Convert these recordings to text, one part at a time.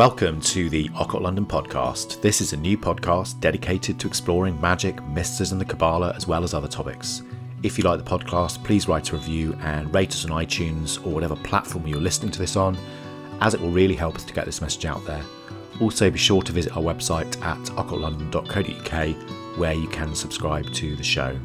Welcome to the Occult London podcast. This is a new podcast dedicated to exploring magic, mysticism, the Kabbalah, as well as other topics. If you like the podcast, please write a review and rate us on iTunes or whatever platform you're listening to this on, as it will really help us to get this message out there. Also, be sure to visit our website at occultlondon.co.uk where you can subscribe to the show.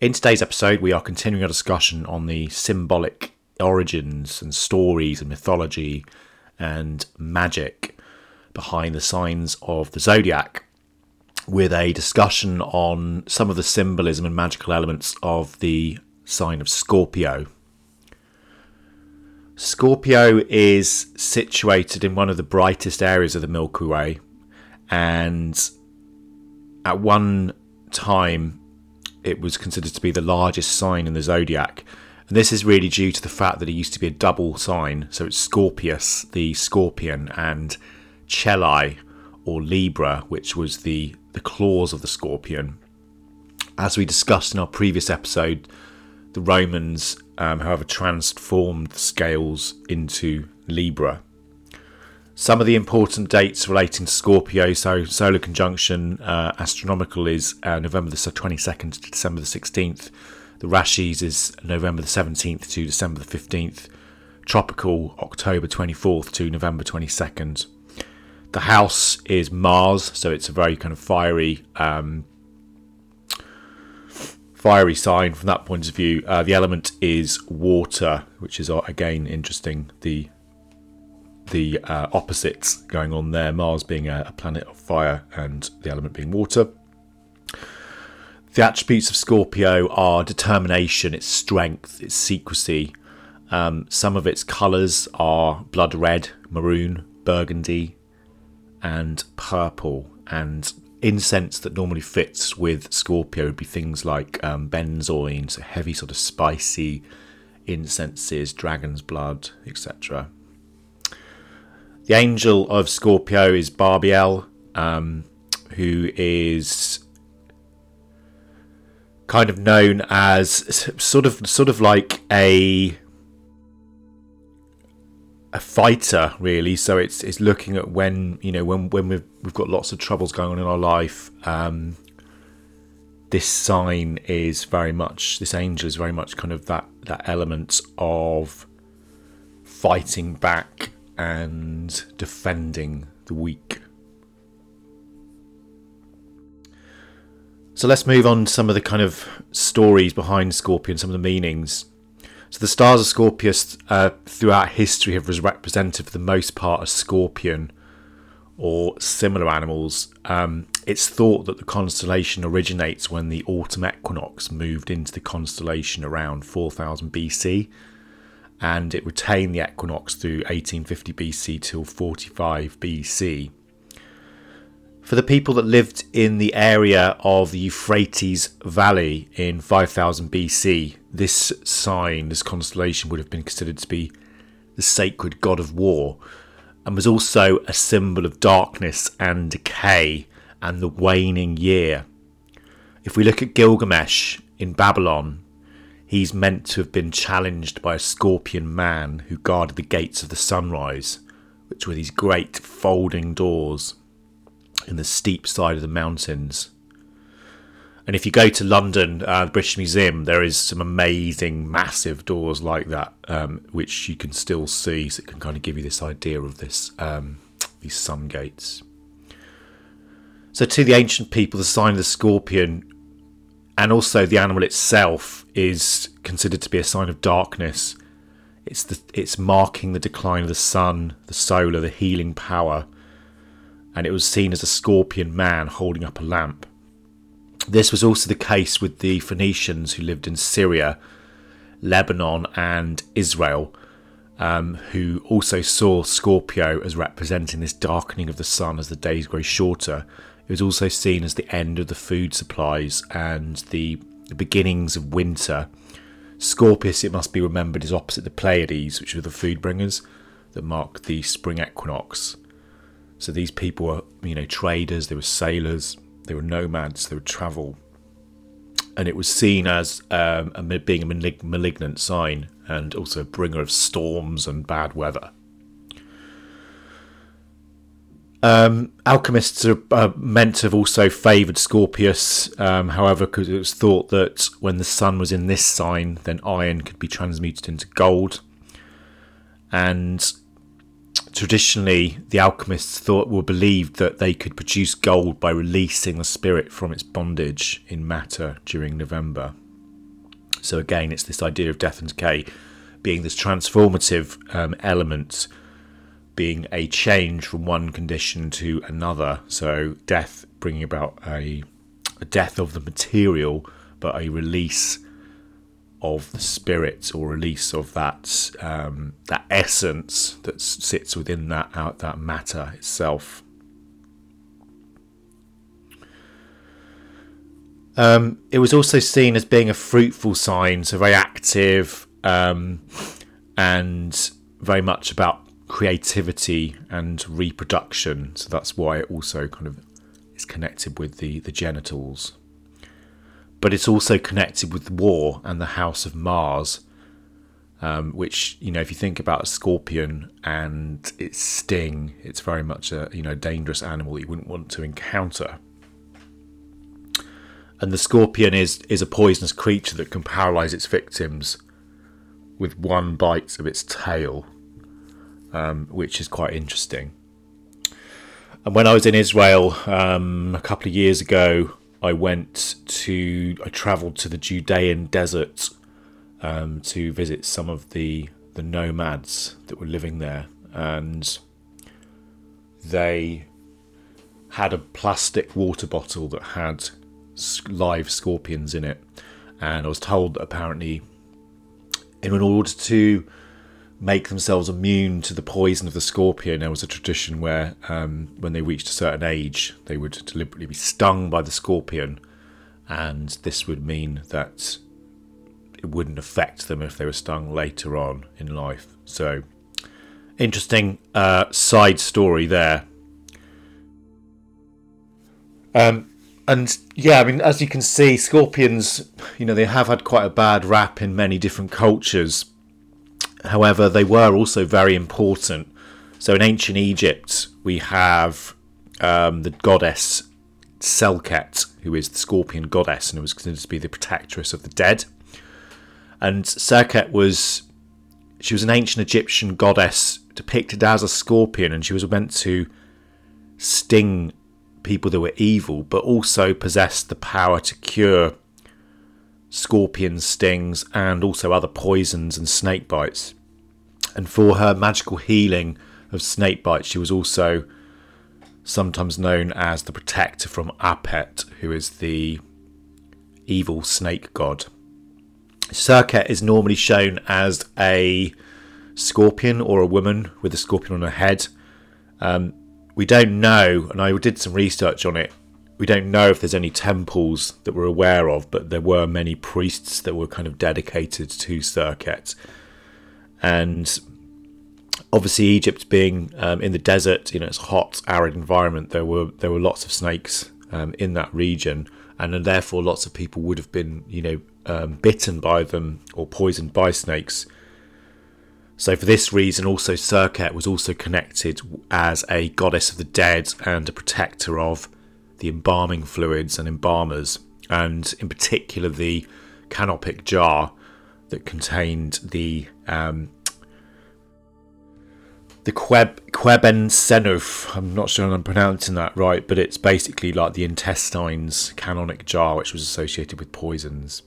In today's episode, we are continuing our discussion on the symbolic origins and stories and mythology and magic behind the signs of the zodiac with a discussion on some of the symbolism and magical elements of the sign of Scorpio. Scorpio is situated in one of the brightest areas of the Milky Way, and at one time it was considered to be the largest sign in the zodiac. And this is really due to the fact that it used to be a double sign. So it's Scorpius, the scorpion, and Chelai, or Libra, which was the, the claws of the scorpion. As we discussed in our previous episode, the Romans, um, however, transformed the scales into Libra. Some of the important dates relating to Scorpio, so solar conjunction uh, astronomical is uh, November the 22nd to December the 16th. The Rashis is November the 17th to December the 15th. Tropical, October 24th to November 22nd. The house is Mars, so it's a very kind of fiery, um, fiery sign from that point of view. Uh, the element is water, which is uh, again interesting. The the uh, opposites going on there. Mars being a, a planet of fire, and the element being water. The attributes of Scorpio are determination, its strength, its secrecy. Um, some of its colours are blood red, maroon, burgundy, and purple. And incense that normally fits with Scorpio would be things like um, benzoin, so heavy, sort of spicy incenses, dragon's blood, etc. The angel of Scorpio is Barbiel, um, who is kind of known as sort of sort of like a a fighter really. So it's it's looking at when you know when when we've we've got lots of troubles going on in our life um this sign is very much this angel is very much kind of that that element of fighting back and defending the weak So let's move on to some of the kind of stories behind Scorpion, some of the meanings. So the stars of Scorpius uh, throughout history have represented for the most part a scorpion or similar animals. Um, it's thought that the constellation originates when the autumn equinox moved into the constellation around 4000 BC and it retained the equinox through 1850 BC till 45 BC. For the people that lived in the area of the Euphrates Valley in 5000 BC, this sign, this constellation, would have been considered to be the sacred god of war and was also a symbol of darkness and decay and the waning year. If we look at Gilgamesh in Babylon, he's meant to have been challenged by a scorpion man who guarded the gates of the sunrise, which were these great folding doors in the steep side of the mountains. And if you go to London, uh, the British Museum, there is some amazing, massive doors like that, um, which you can still see. So it can kind of give you this idea of this um, these sun gates. So to the ancient people, the sign of the scorpion, and also the animal itself, is considered to be a sign of darkness. It's the it's marking the decline of the sun, the solar, the healing power and it was seen as a scorpion man holding up a lamp. This was also the case with the Phoenicians who lived in Syria, Lebanon, and Israel, um, who also saw Scorpio as representing this darkening of the sun as the days grow shorter. It was also seen as the end of the food supplies and the, the beginnings of winter. Scorpius, it must be remembered, is opposite the Pleiades, which were the food bringers that mark the spring equinox. So these people were, you know, traders, they were sailors, they were nomads, they would travel. And it was seen as um, a, being a malig- malignant sign and also a bringer of storms and bad weather. Um, alchemists are, are, meant to have also favoured Scorpius, um, however, because it was thought that when the sun was in this sign, then iron could be transmuted into gold. And traditionally, the alchemists thought were believed that they could produce gold by releasing the spirit from its bondage in matter during November. So again, it's this idea of death and decay being this transformative um, element being a change from one condition to another. So death bringing about a, a death of the material, but a release of the spirit or release of that um, that essence that sits within that out that matter itself. Um, it was also seen as being a fruitful sign, so very active um, and very much about creativity and reproduction. So that's why it also kind of is connected with the, the genitals. But it's also connected with war and the house of Mars, um, which you know if you think about a scorpion and its sting, it's very much a you know dangerous animal you wouldn't want to encounter. And the scorpion is is a poisonous creature that can paralyze its victims with one bite of its tail um, which is quite interesting. And when I was in Israel um, a couple of years ago, I went to I travelled to the Judean desert um, to visit some of the the nomads that were living there, and they had a plastic water bottle that had live scorpions in it, and I was told that apparently, in order to make themselves immune to the poison of the scorpion. There was a tradition where, um, when they reached a certain age, they would deliberately be stung by the scorpion, and this would mean that it wouldn't affect them if they were stung later on in life. So, interesting uh, side story there. Um, and yeah, I mean, as you can see, scorpions, you know, they have had quite a bad rap in many different cultures However, they were also very important. So in ancient Egypt, we have um, the goddess Selket, who is the scorpion goddess and was considered to be the protectress of the dead. And Serket was she was an ancient Egyptian goddess depicted as a scorpion, and she was meant to sting people that were evil, but also possessed the power to cure scorpion stings, and also other poisons and snake bites. And for her magical healing of snake bites, she was also sometimes known as the protector from Apep, who is the evil snake god. Serket is normally shown as a scorpion or a woman with a scorpion on her head. Um, we don't know, and I did some research on it, we don't know if there's any temples that we're aware of, but there were many priests that were kind of dedicated to Serket. And obviously, Egypt being um, in the desert, you know, it's hot, arid environment. There were there were lots of snakes um, in that region, and therefore lots of people would have been, you know, um, bitten by them or poisoned by snakes. So for this reason, also Serket was also connected as a goddess of the dead and a protector of the embalming fluids and embalmers, and in particular the canopic jar that contained the um, the Queb Queben Senuf. I'm not sure I'm pronouncing that right, but it's basically like the intestines canopic jar, which was associated with poisons.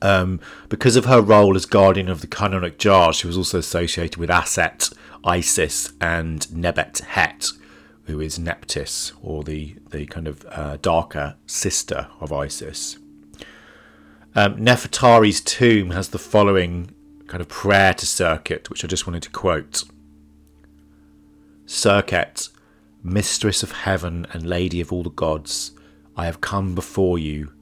Um, because of her role as guardian of the canopic jar, she was also associated with Aset, Isis, and Nebet Het, who is Nephthys, or the, the kind of uh, darker sister of Isis. Um, Nefertari's tomb has the following kind of prayer to Serket, which I just wanted to quote. Serket, mistress of heaven and lady of all the gods, I have come before you,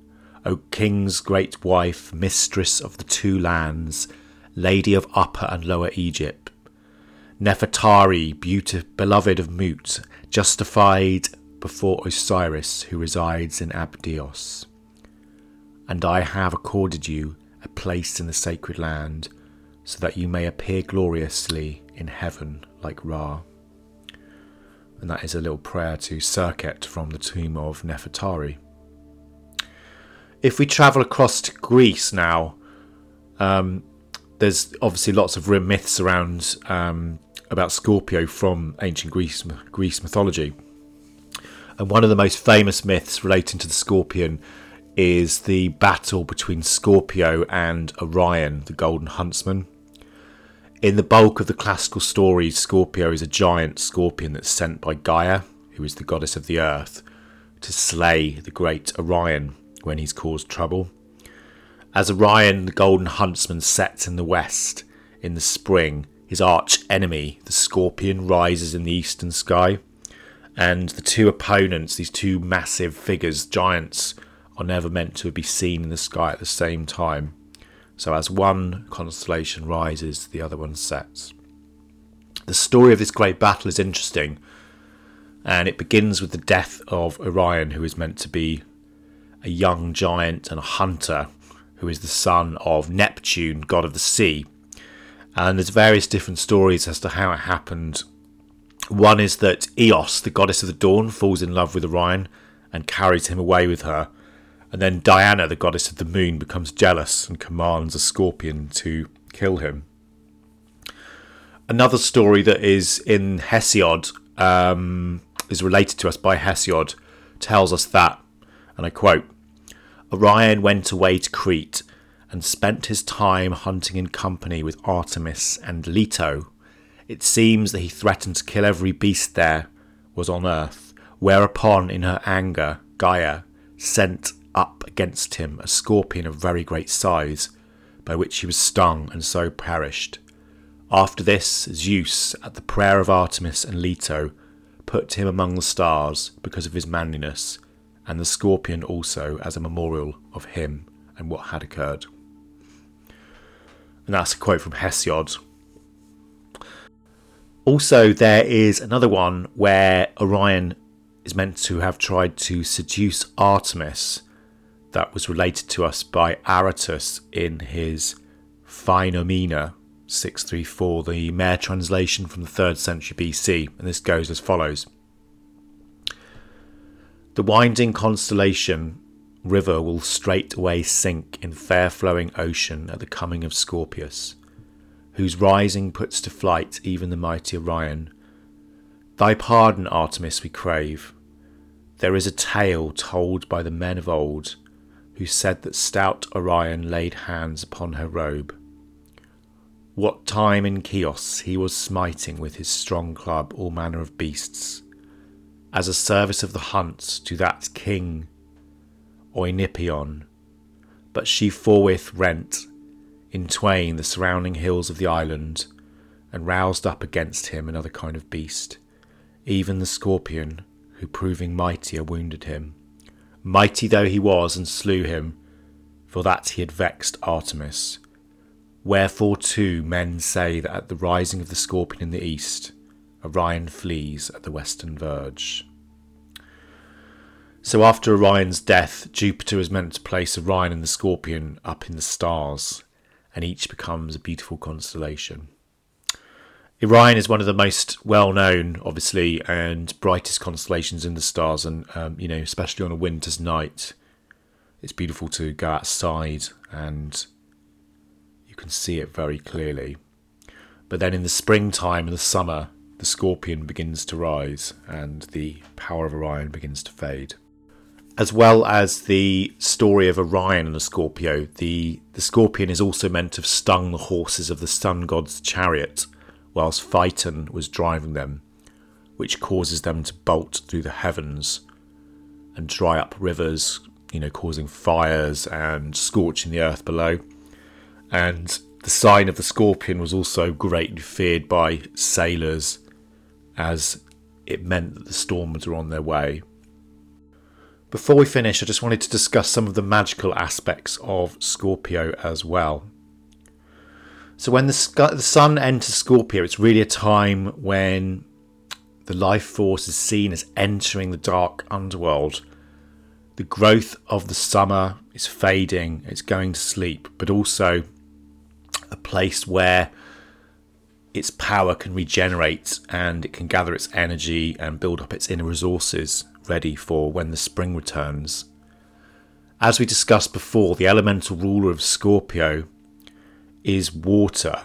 O king's great wife, mistress of the two lands, lady of upper and lower Egypt. Nefertari, beloved of Mut, justified before Osiris, who resides in Abydos. And I have accorded you a place in the sacred land, so that you may appear gloriously in heaven like Ra. and that is a little prayer to Serket from the tomb of Nefertari. If we travel across to Greece now, um, there's obviously lots of myths around um, about Scorpio from ancient Greece, Greece mythology. And one of the most famous myths relating to the scorpion is the battle between Scorpio and Orion, the golden huntsman. In the bulk of the classical stories, Scorpio is a giant scorpion that's sent by Gaia, who is the goddess of the earth, to slay the great Orion when he's caused trouble. As Orion, the golden huntsman, sets in the west in the spring, his arch enemy, the scorpion, rises in the eastern sky. And the two opponents, these two massive figures, giants, are never meant to be seen in the sky at the same time. So as one constellation rises, the other one sets. The story of this great battle is interesting, and it begins with the death of Orion, who is meant to be a young giant and a hunter, who is the son of Neptune, god of the sea. And there's various different stories as to how it happened. One is that Eos, the goddess of the dawn, falls in love with Orion and carries him away with her and then Diana, the goddess of the moon, becomes jealous and commands a scorpion to kill him. Another story that is in Hesiod, um, is related to us by Hesiod, tells us that, and I quote Orion went away to Crete and spent his time hunting in company with Artemis and Leto. It seems that he threatened to kill every beast there was on earth, whereupon, in her anger, Gaia sent up against him a scorpion of very great size, by which he was stung and so perished. After this, Zeus, at the prayer of Artemis and Leto, put him among the stars because of his manliness, and the scorpion also as a memorial of him and what had occurred. And that's a quote from Hesiod. Also, there is another one where Orion is meant to have tried to seduce Artemis that was related to us by Aratus in his Phainomena 634, the Mair translation from the 3rd century BC, and this goes as follows The winding constellation river will straightway sink in fair flowing ocean at the coming of Scorpius, whose rising puts to flight even the mighty Orion. Thy pardon, Artemis, we crave. There is a tale told by the men of old who said that stout Orion laid hands upon her robe. What time in Chios he was smiting with his strong club all manner of beasts, as a service of the hunt to that king Oenopion, but she forthwith rent in twain the surrounding hills of the island, and roused up against him another kind of beast, even the scorpion, who proving mightier wounded him mighty though he was, and slew him, for that he had vexed Artemis. Wherefore, too, men say that at the rising of the scorpion in the east, Orion flees at the western verge. So, after Orion's death, Jupiter is meant to place Orion and the scorpion up in the stars, and each becomes a beautiful constellation. Orion is one of the most well known, obviously, and brightest constellations in the stars, and um, you know, especially on a winter's night, it's beautiful to go outside and you can see it very clearly. But then in the springtime and the summer, the scorpion begins to rise and the power of Orion begins to fade. As well as the story of Orion and the Scorpio, the, the scorpion is also meant to have stung the horses of the sun god's chariot whilst Phaeton was driving them, which causes them to bolt through the heavens and dry up rivers, you know, causing fires and scorching the earth below. And the sign of the scorpion was also greatly feared by sailors as it meant that the storms were on their way. Before we finish, I just wanted to discuss some of the magical aspects of Scorpio as well. So when the, the sun enters Scorpio, it's really a time when the life force is seen as entering the dark underworld. The growth of the summer is fading, it's going to sleep, but also a place where its power can regenerate and it can gather its energy and build up its inner resources ready for when the spring returns. As we discussed before, the elemental ruler of Scorpio is water,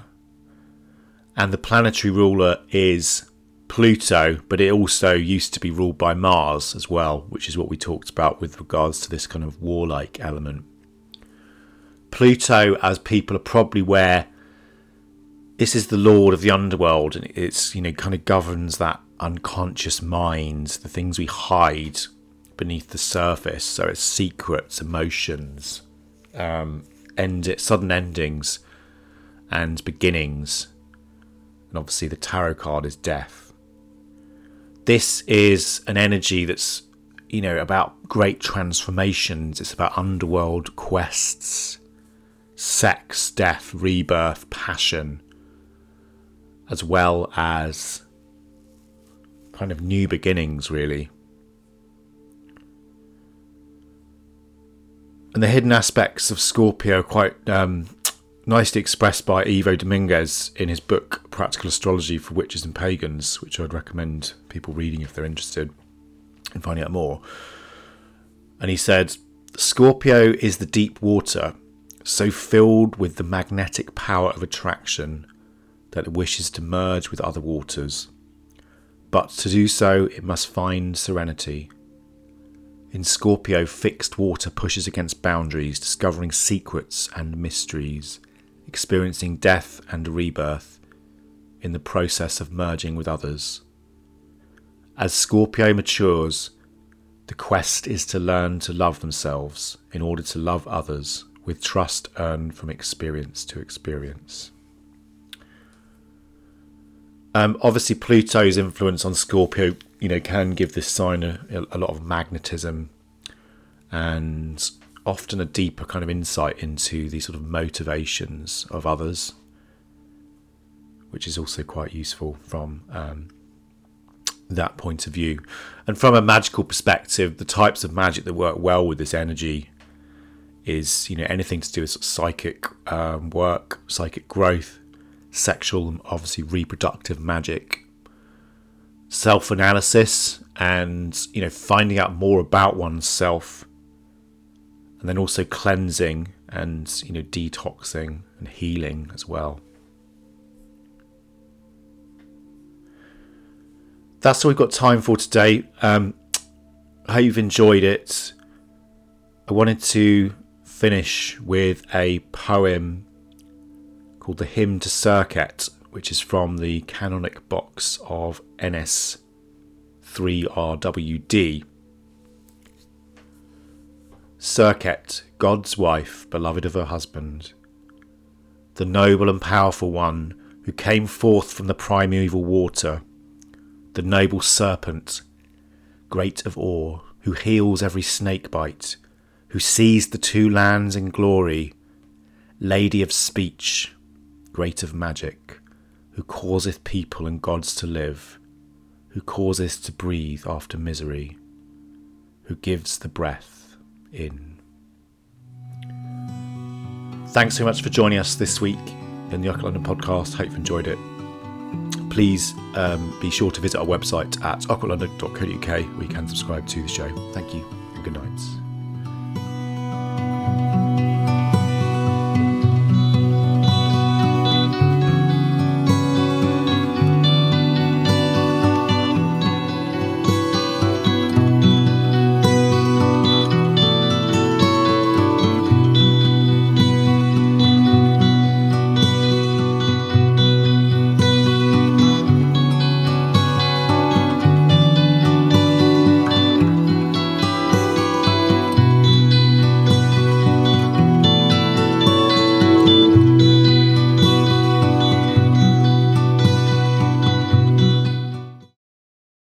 and the planetary ruler is Pluto, but it also used to be ruled by Mars as well, which is what we talked about with regards to this kind of warlike element. Pluto, as people are probably aware, this is the lord of the underworld, and it's you know kind of governs that unconscious mind, the things we hide beneath the surface. So it's secrets, emotions, um, end it, sudden endings, and beginnings. And obviously, the tarot card is death. This is an energy that's you know about great transformations. It's about underworld quests, sex, death, rebirth, passion, as well as kind of new beginnings, really. And the hidden aspects of Scorpio are quite um, nicely expressed by Ivo Dominguez in his book Practical Astrology for Witches and Pagans, which I'd recommend people reading if they're interested in finding out more. And he said, Scorpio is the deep water, so filled with the magnetic power of attraction that it wishes to merge with other waters. But to do so, it must find serenity. In Scorpio, fixed water pushes against boundaries, discovering secrets and mysteries, experiencing death and rebirth in the process of merging with others. As Scorpio matures, the quest is to learn to love themselves in order to love others with trust earned from experience to experience. Um, obviously, Pluto's influence on Scorpio, you know, can give this sign a, a lot of magnetism and often a deeper kind of insight into the sort of motivations of others, which is also quite useful from um, that point of view. And from a magical perspective, the types of magic that work well with this energy is, you know, anything to do with psychic um, work, psychic growth, sexual and obviously reproductive magic, self analysis, and you know finding out more about oneself, and then also cleansing and you know detoxing and healing as well. That's all we've got time for today. Um, I hope you've enjoyed it. I wanted to finish with a poem called the Hymn to Serket, which is from the canopic box of NS 3RWD. Serket, God's wife, beloved of her husband, the noble and powerful one who came forth from the primeval water, the noble serpent, great of awe, who heals every snake bite, who sees the two lands in glory, lady of speech, great of magic, who causeth people and gods to live, who causeth to breathe after misery, who gives the breath in. Thanks so much for joining us this week in the Occult London podcast. Hope you enjoyed it. Please um, be sure to visit our website at occultlondon.co.uk where you can subscribe to the show. Thank you.